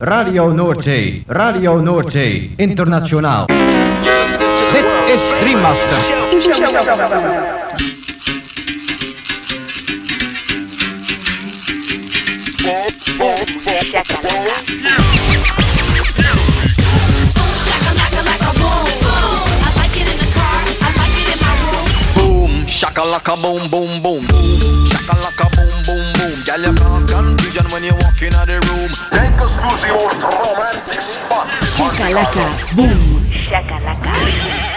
Radio Noordzee, Radio Noordzee, internationaal. Dit is Dreammaster. Boom, shakalaka boom boom boom. Shakalaka boom boom Shakalaka, boom. Shakalaka.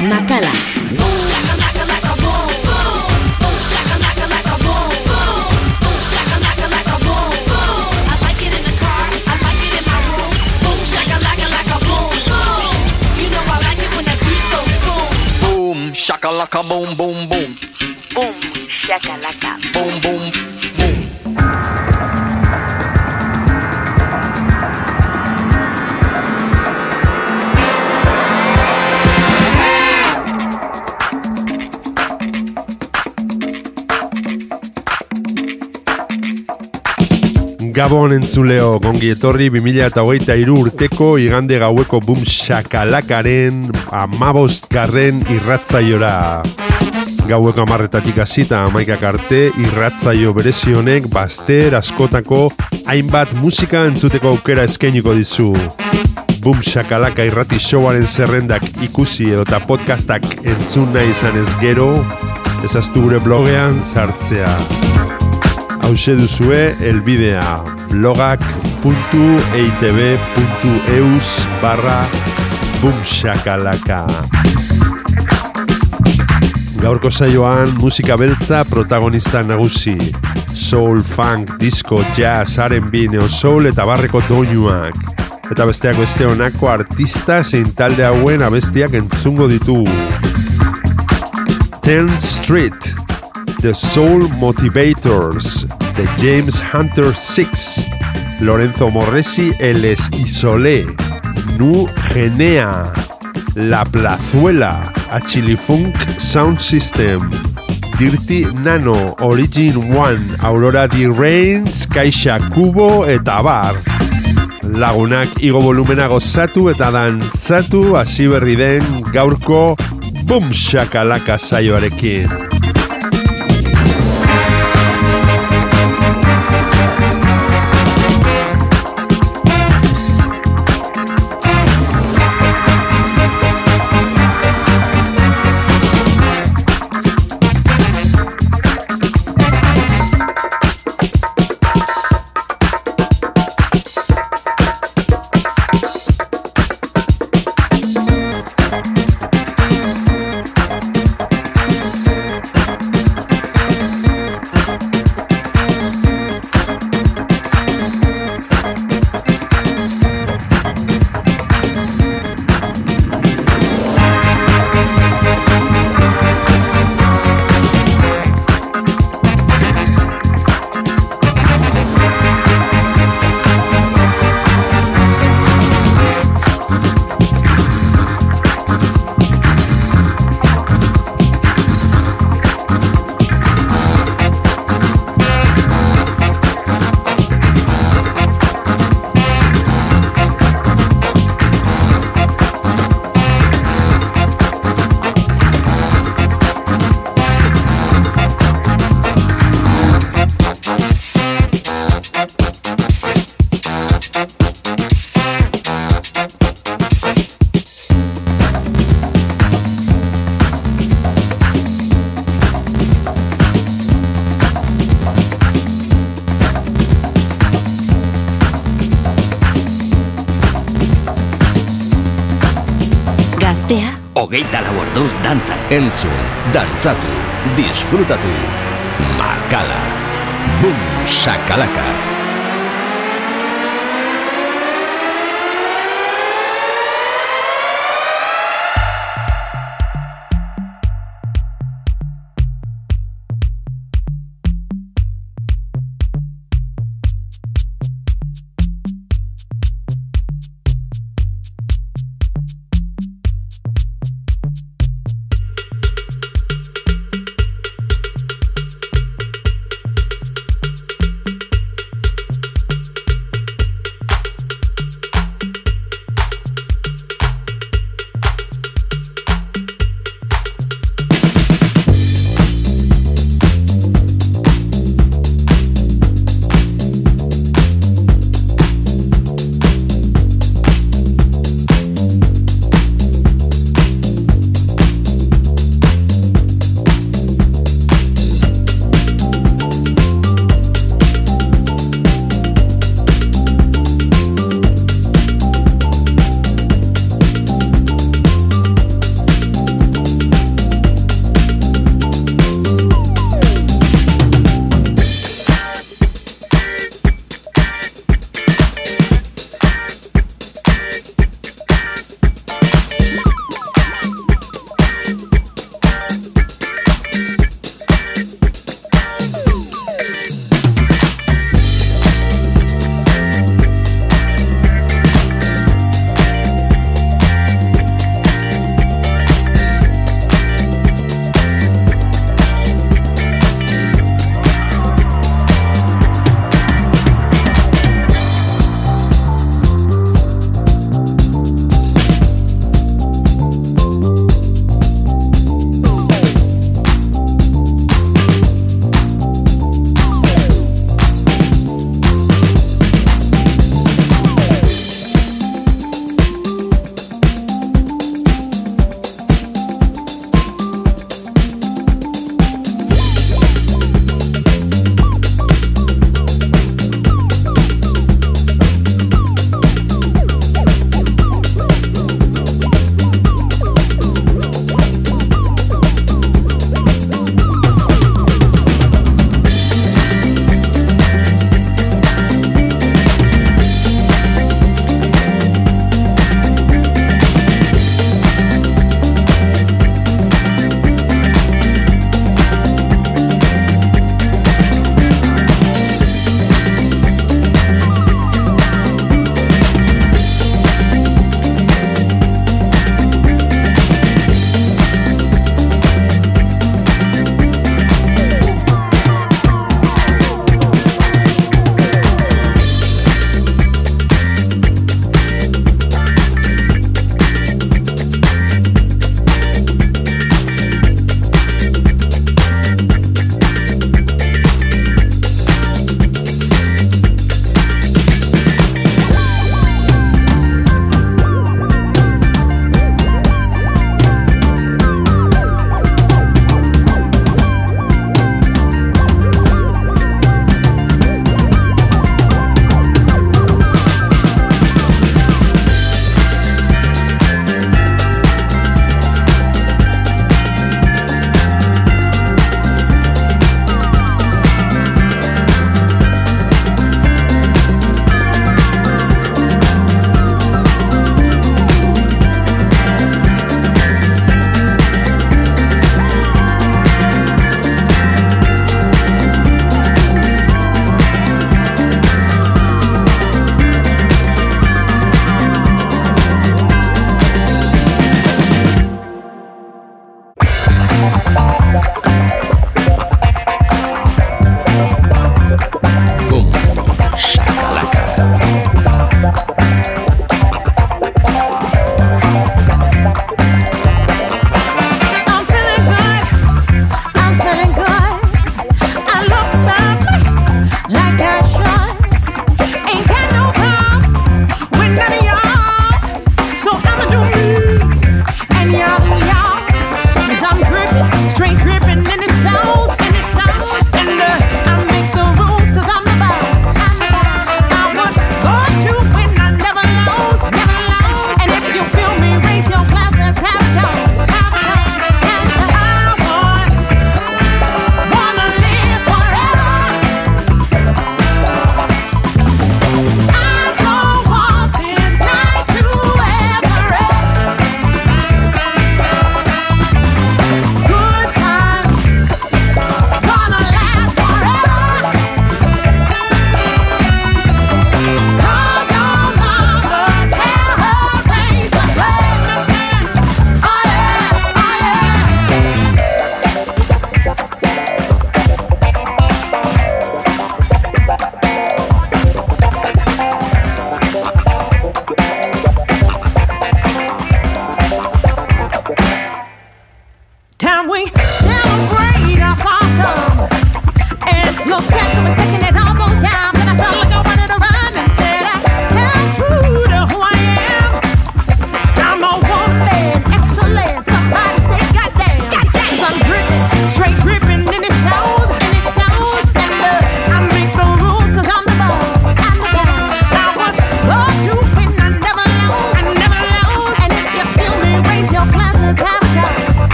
Makala. Boom, shakalaka laka, boom boom boom. Shakalaka, laka, boom, boom. Boom, shakalaka. Laka, boom boom. I like it in the car. I like it in my room. Boom, shakalaka, laka, boom, boom. You know I like it when that beat goes boom. Boom, shakalaka, boom, boom, boom. Boom, shakalaka. boom boom. Gabon entzuleo, gongi etorri 2008 urteko igande gaueko boom shakalakaren amabost garren irratzaiora. Gaueko amarretatik hasita amaikak arte irratzaio berezionek baster askotako hainbat musika entzuteko aukera eskainiko dizu. Boom shakalaka irrati showaren zerrendak ikusi edo podcastak entzun nahi izan ez gero, ezaztu gure blogean sartzea. Hauxe duzue elbidea. Blogak.eitb.eus barra bumshakalaka Gaurko saioan musika beltza protagonista nagusi. Soul, funk, disco, jazz, R&B, neo soul eta barreko doinuak. Eta besteak beste honako artista zein talde hauen abestiak entzungo ditugu. 10th Street The Soul Motivators, The James Hunter 6, Lorenzo Morresi, El Isolé, Nu Genea, La Plazuela, Achilifunk Sound System, Dirty Nano, Origin One, Aurora D. Reigns, Caixa Kubo eta Bar. Lagunak igo volumena gozatu eta dantzatu hasi berri den gaurko Boom Shakalaka saioarekin. Entzun, dantzatu, disfrutatu. Makala. Boom, shakalaka.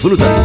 desfruta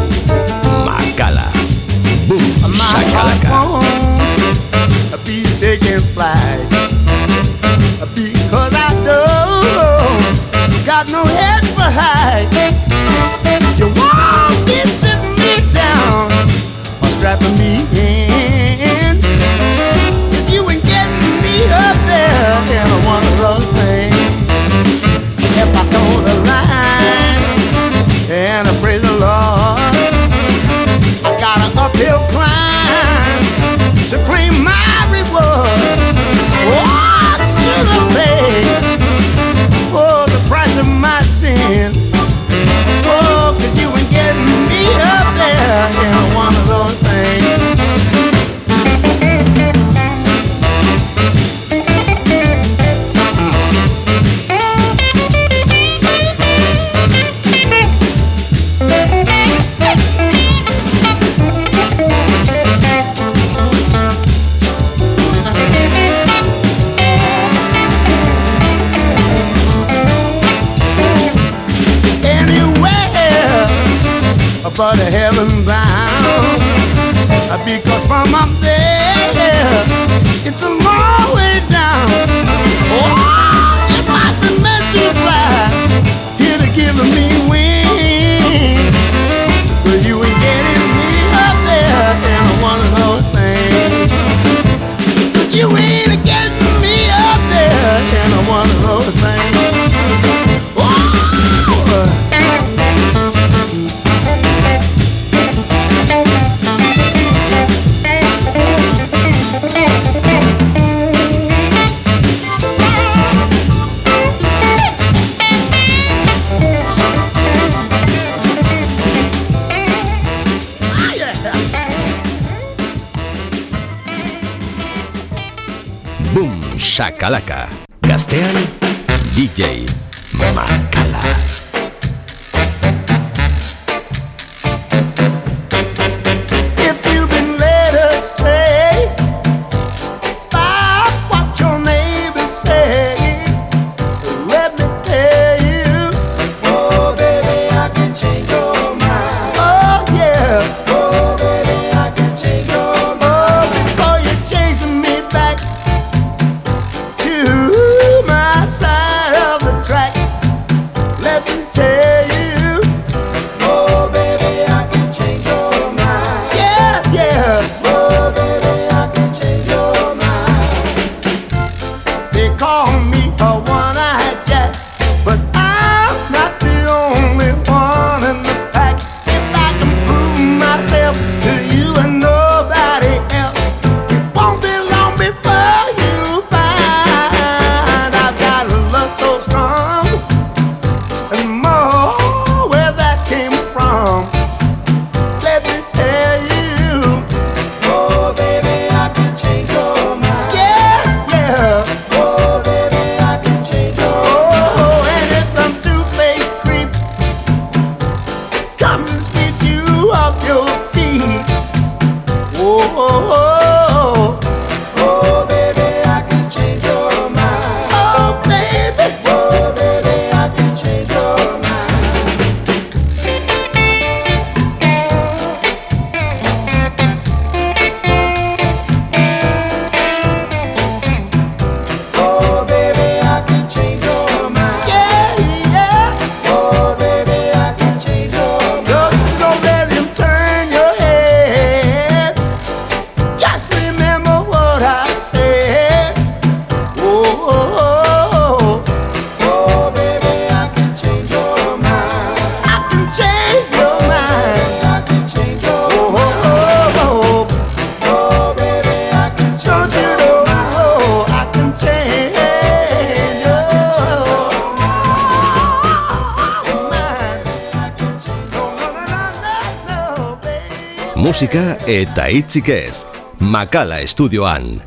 Musika eta hitzik ez. Makala estudioan.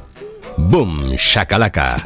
Boom, shakalaka.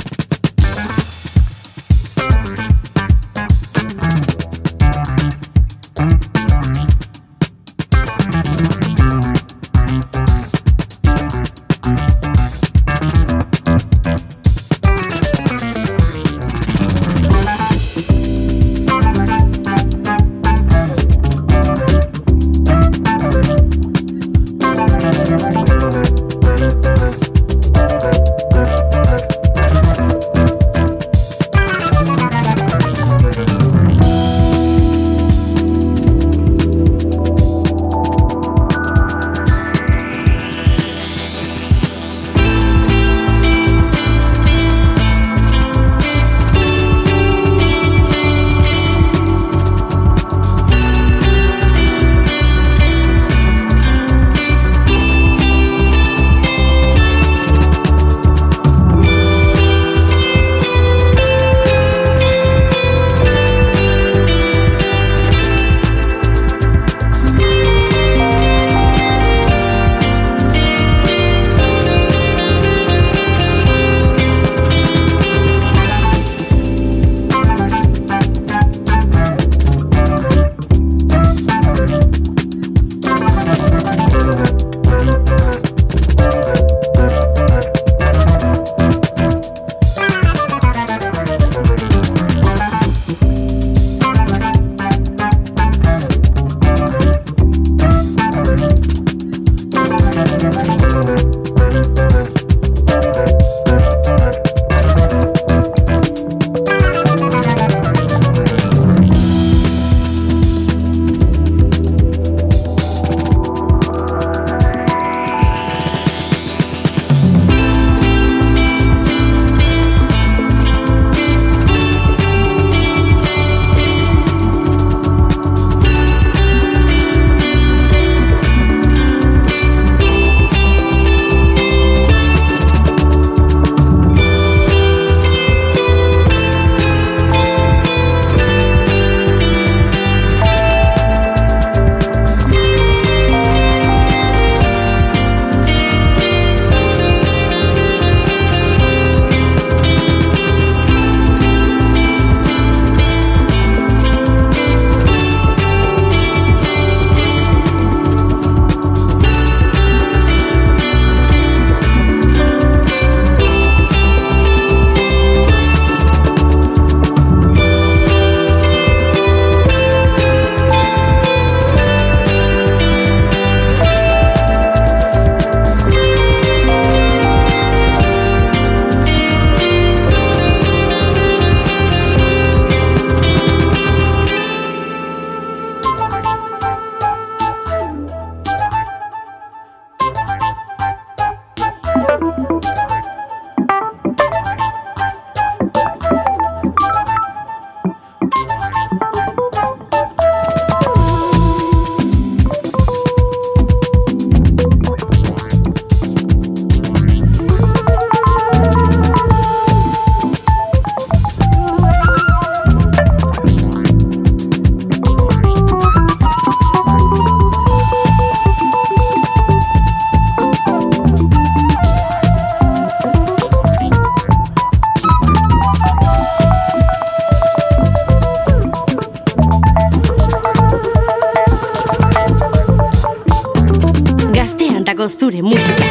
就连木星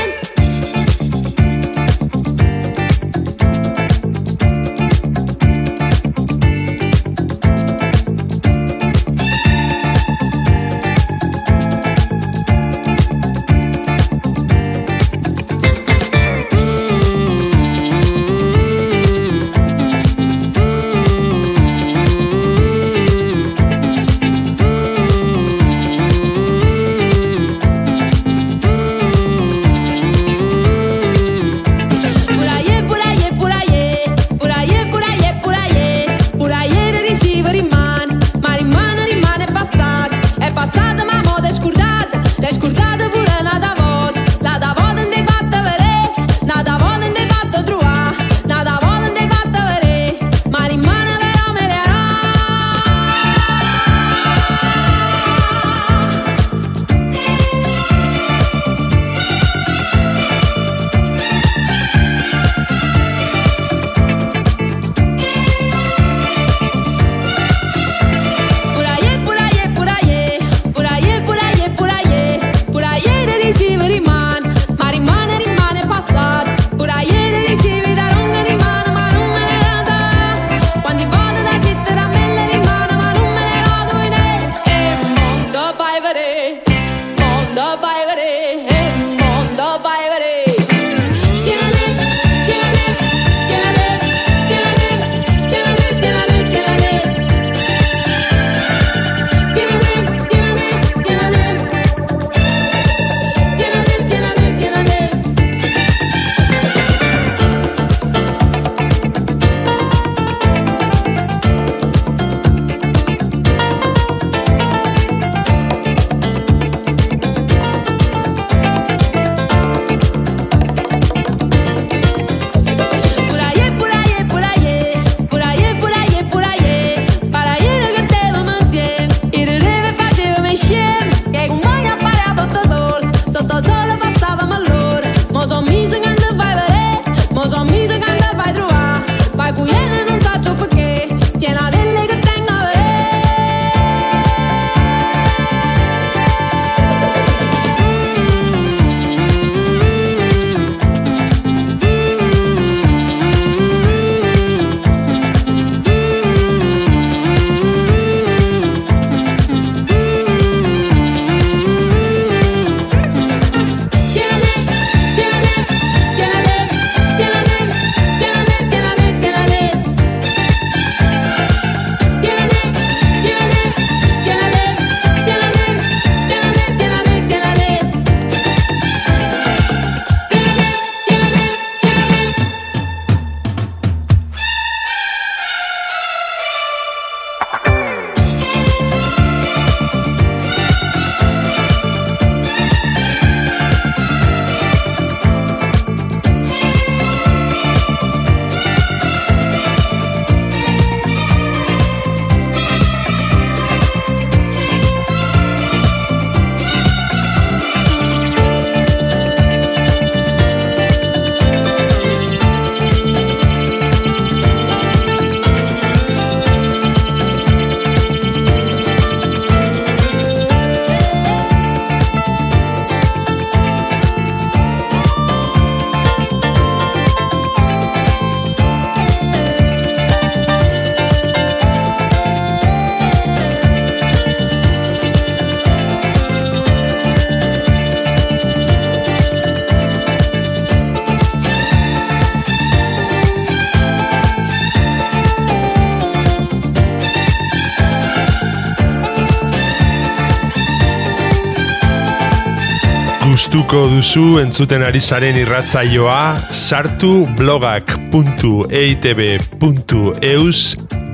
gustuko duzu entzuten ari zaren irratzaioa sartu blogak.eitb.eus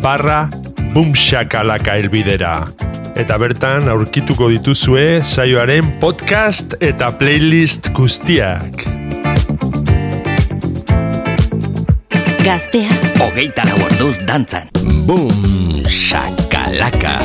barra bumxakalaka elbidera. Eta bertan aurkituko dituzue saioaren podcast eta playlist guztiak. Gaztea, Hogeita lau orduz dantzan. Boom shakalaka.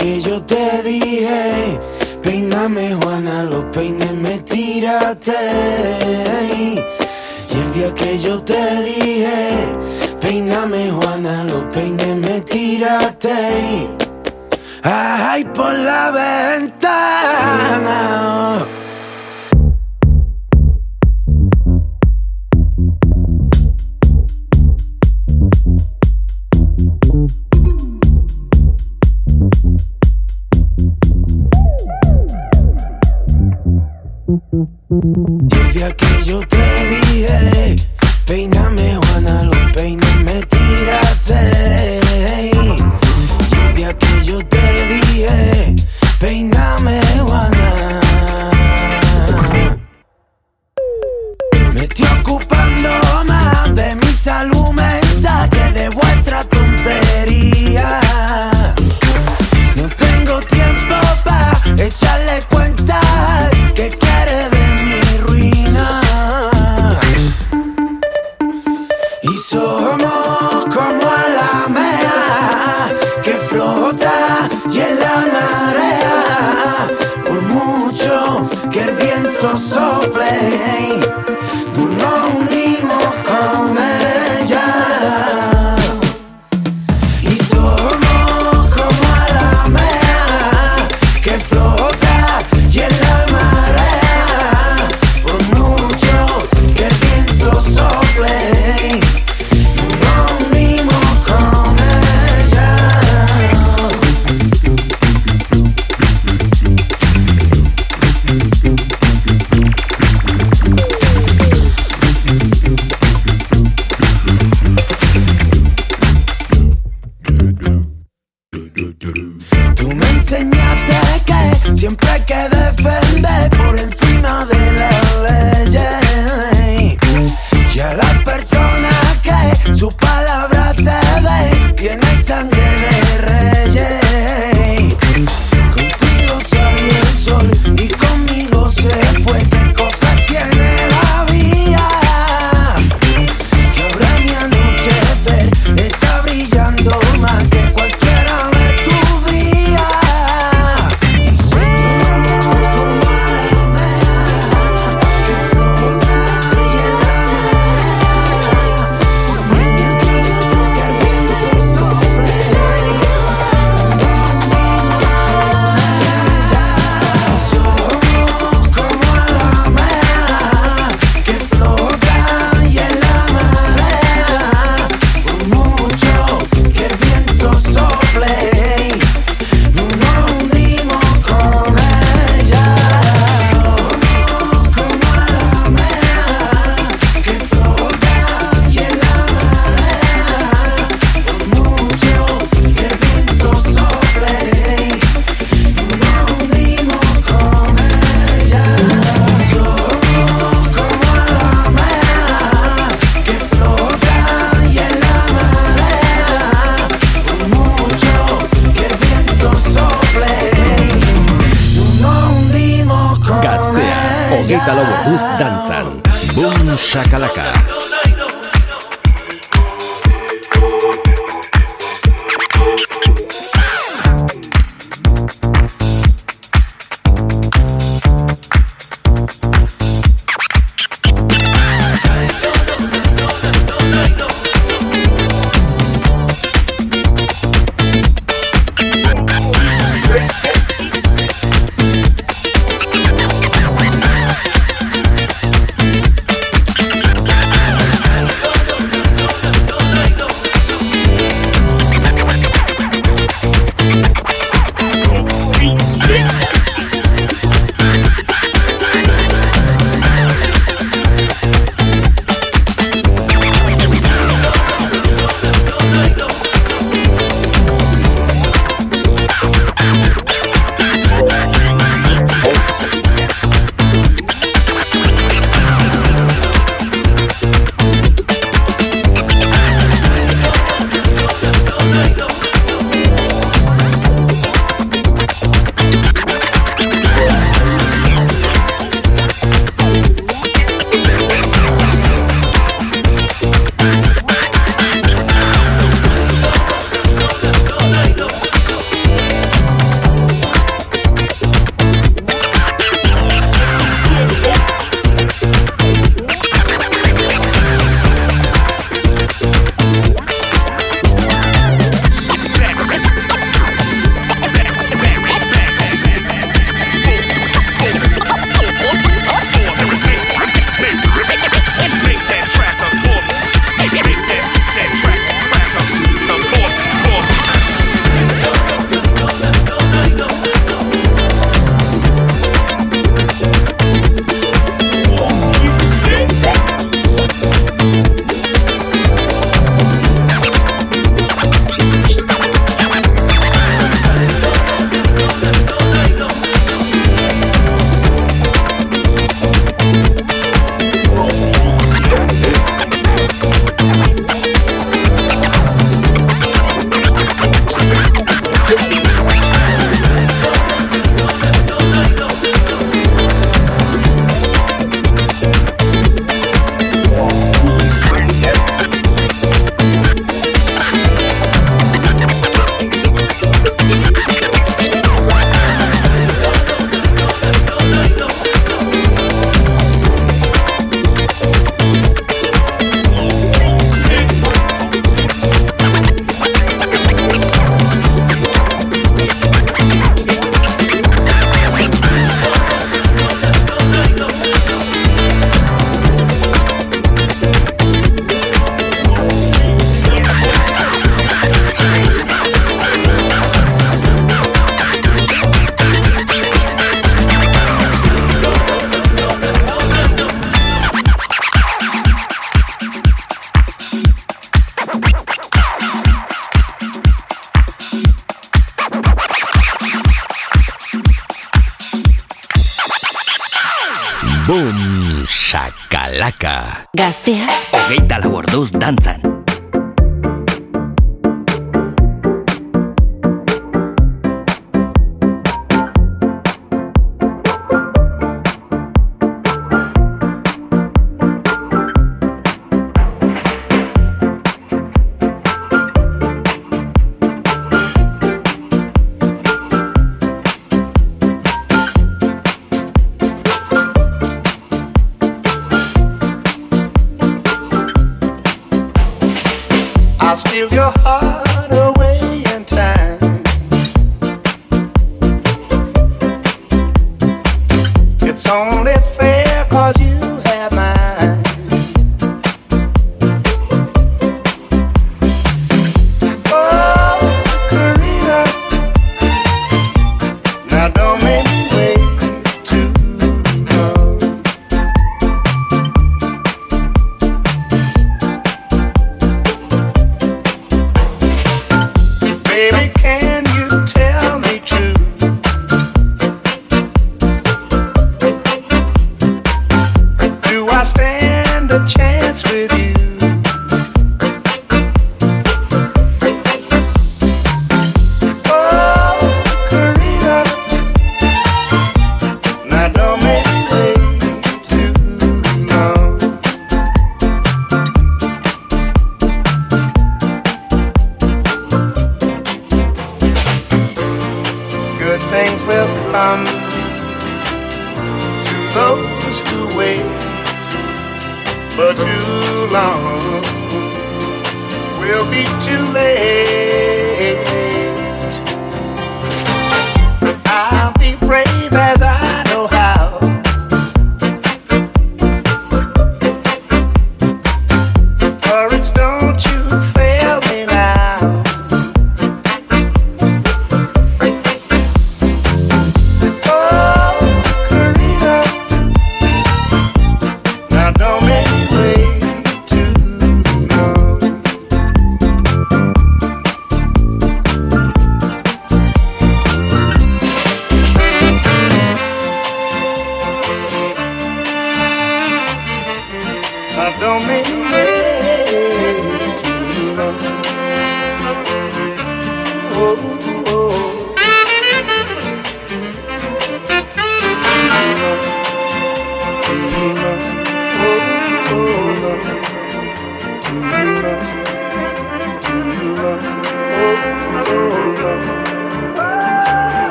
que yo te dije, peíname Juana, los peines me tiraste. Y el día que yo te dije, peíname Juana, los peines me tiraste. Ay, por la ventana. Desde que yo te dije, peíname, Juana, lo peiné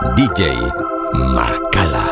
DJ Macala.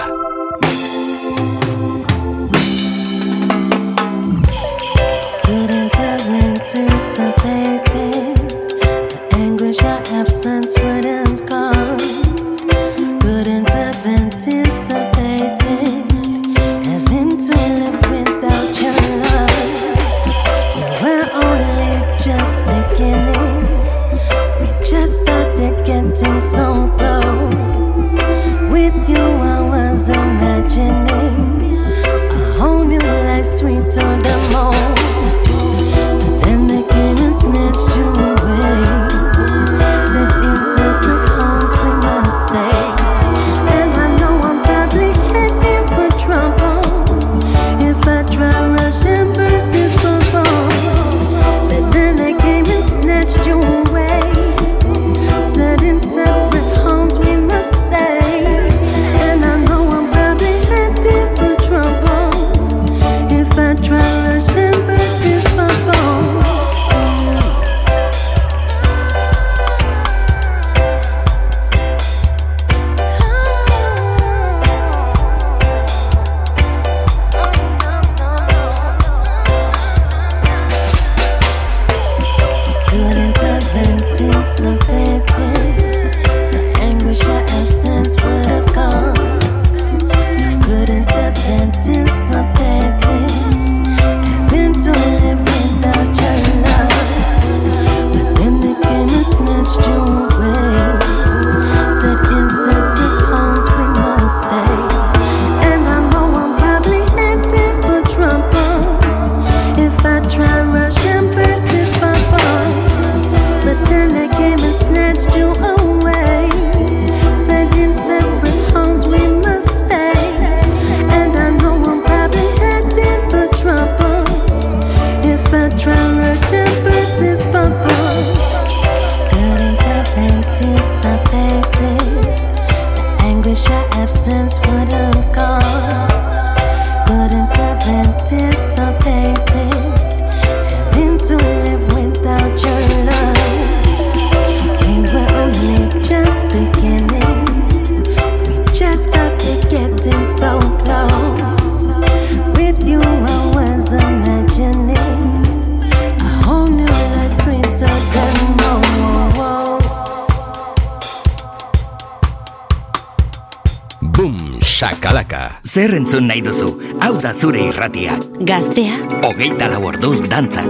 Zer entzun nahi duzu, hau da zure irratia. Gaztea. Ogeita lau orduz dantzan.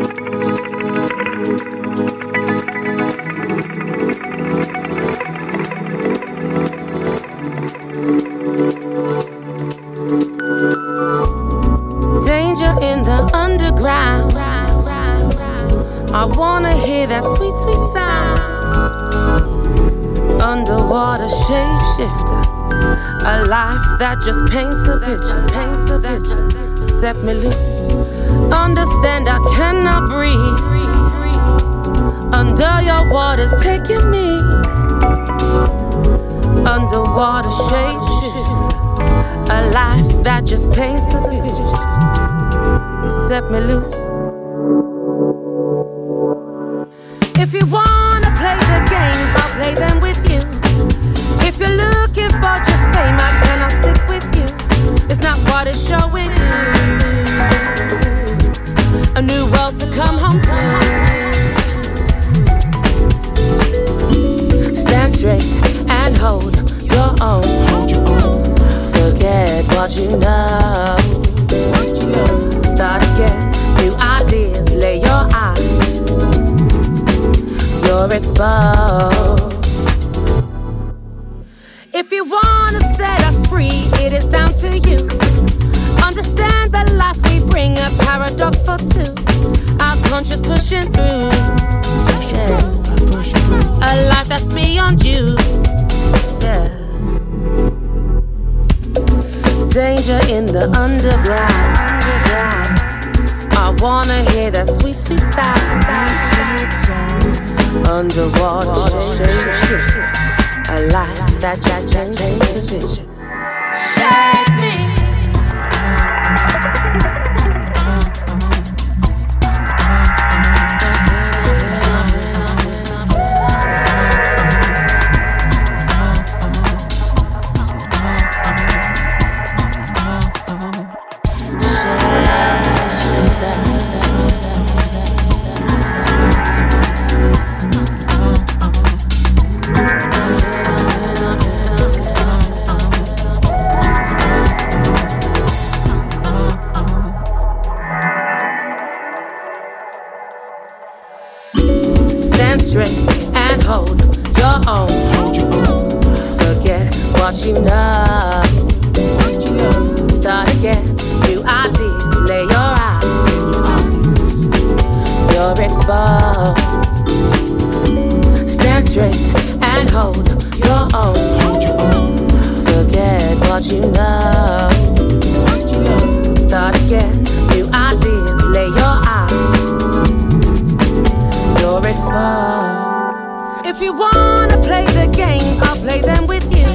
Danger in the underground. I wanna hear that sweet, sweet sound. Underwater shapeshifter. A life that just paints me loose. If you wanna play the games, I'll play them with you. If you're looking for just fame, I cannot stick with you. It's not what it's showing you. A new world to come home to. Stand straight and hold your own. Forget what you know. You're exposed. If you wanna set us free, it is down to you. Understand the life we bring, a paradox for two. Our conscience pushing through. Yeah. A life that's beyond you. Yeah. Danger in the underground. I wanna hear that sweet, sweet sound. Underwater a life that just paints a picture. You're. Stand straight and hold your own. Forget what you know. Start again, new ideas, lay your eyes. You're exposed. If you wanna play the games, I'll play them with you.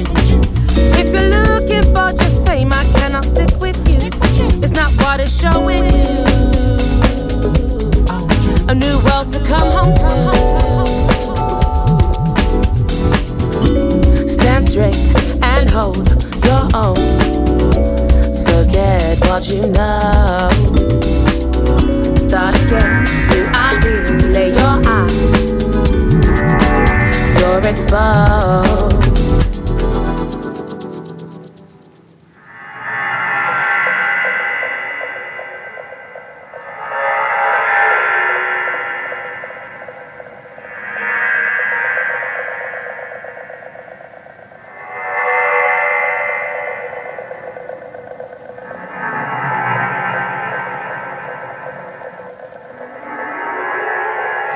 If you're looking for just fame, I cannot stick with you. It's not what it's showing you. A new world to come home to. Stand straight and hold your own. Forget what you know. Start again, new ideas, lay your eyes. You're exposed.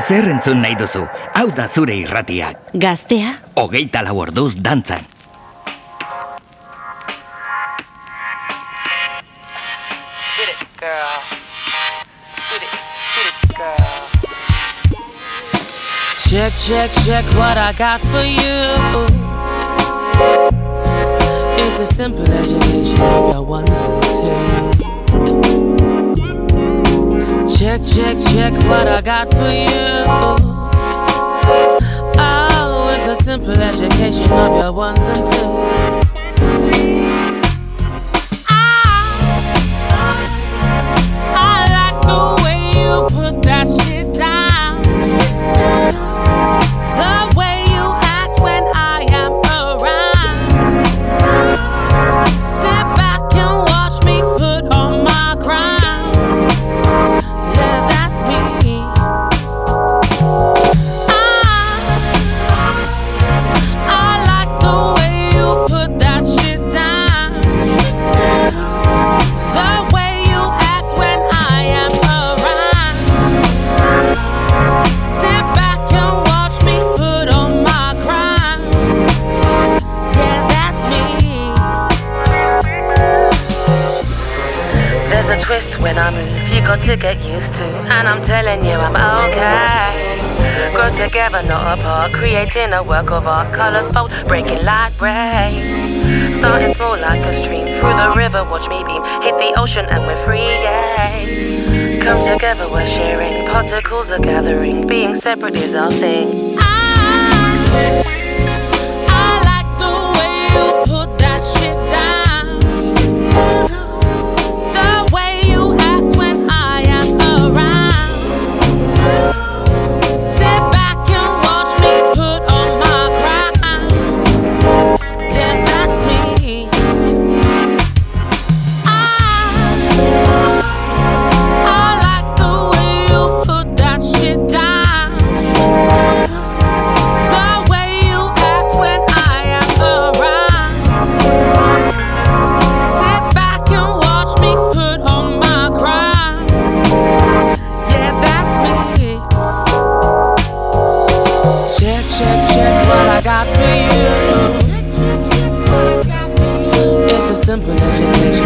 Zer entzun nahi duzu? Hau da zure irratiak. Gaztea, Hogeita lau orduz dantzan. Check, check, check what I got for you. It's a simple education of your ones and twos. Check, check, check what I got for you. Oh, it's a simple education of your ones and twos. To get used to. And I'm telling you, I'm okay. Grow together, not apart, creating a work of art. Colors bold, breaking light rays. Starting small like a stream through the river, watch me beam. Hit the ocean and we're free. Come together, we're sharing. Particles are gathering, being separate is our thing. I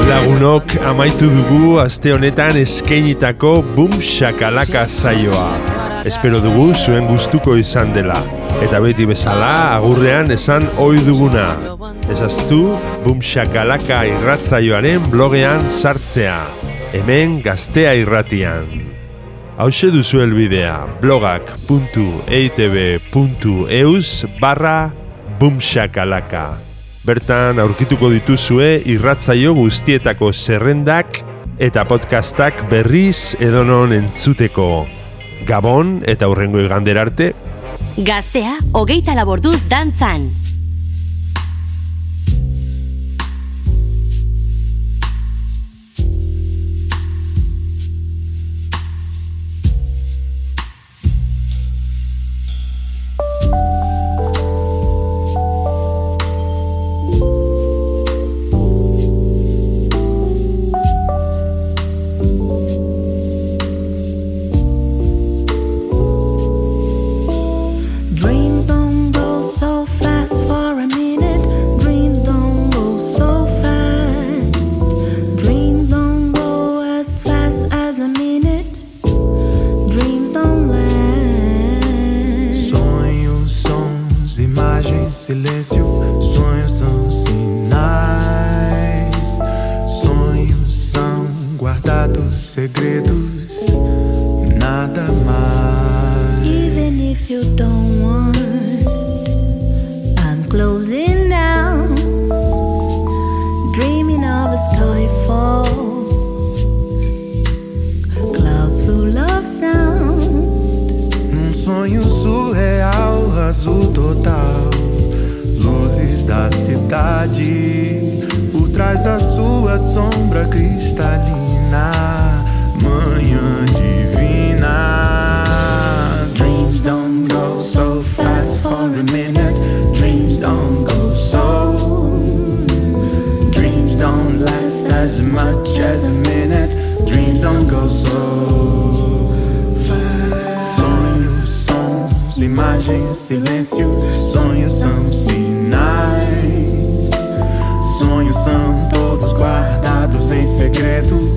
Lagunok amaitu dugu aste honetan eskeinitako Boom Shakalaka saioa. Espero dugu zuen gustuko izan dela. Eta beti bezala agurrean esan ohi duguna. Ezaztu Boom Shakalaka irratzaioaren blogean sartzea. Hemen gaztea irratian. Hauxe duzu elbidea blogak.eitb.eus barra bumshakalaka. Bertan aurkituko dituzue irratzaio guztietako zerrendak eta podcastak berriz edonon entzuteko. Gabon eta hurrengo igander arte, gaztea, hogeita laborduz dantzan. Closing now. Dreaming of a skyfall. Clouds full of sound. Num sonho surreal, azul total. Luzes da cidade. Por trás da sua sombra cristalina. silêncio. Sonhos são sinais, sonhos são todos guardados em segredo.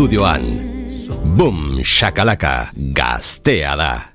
estudioan. Boom, shakalaka, gaztea da.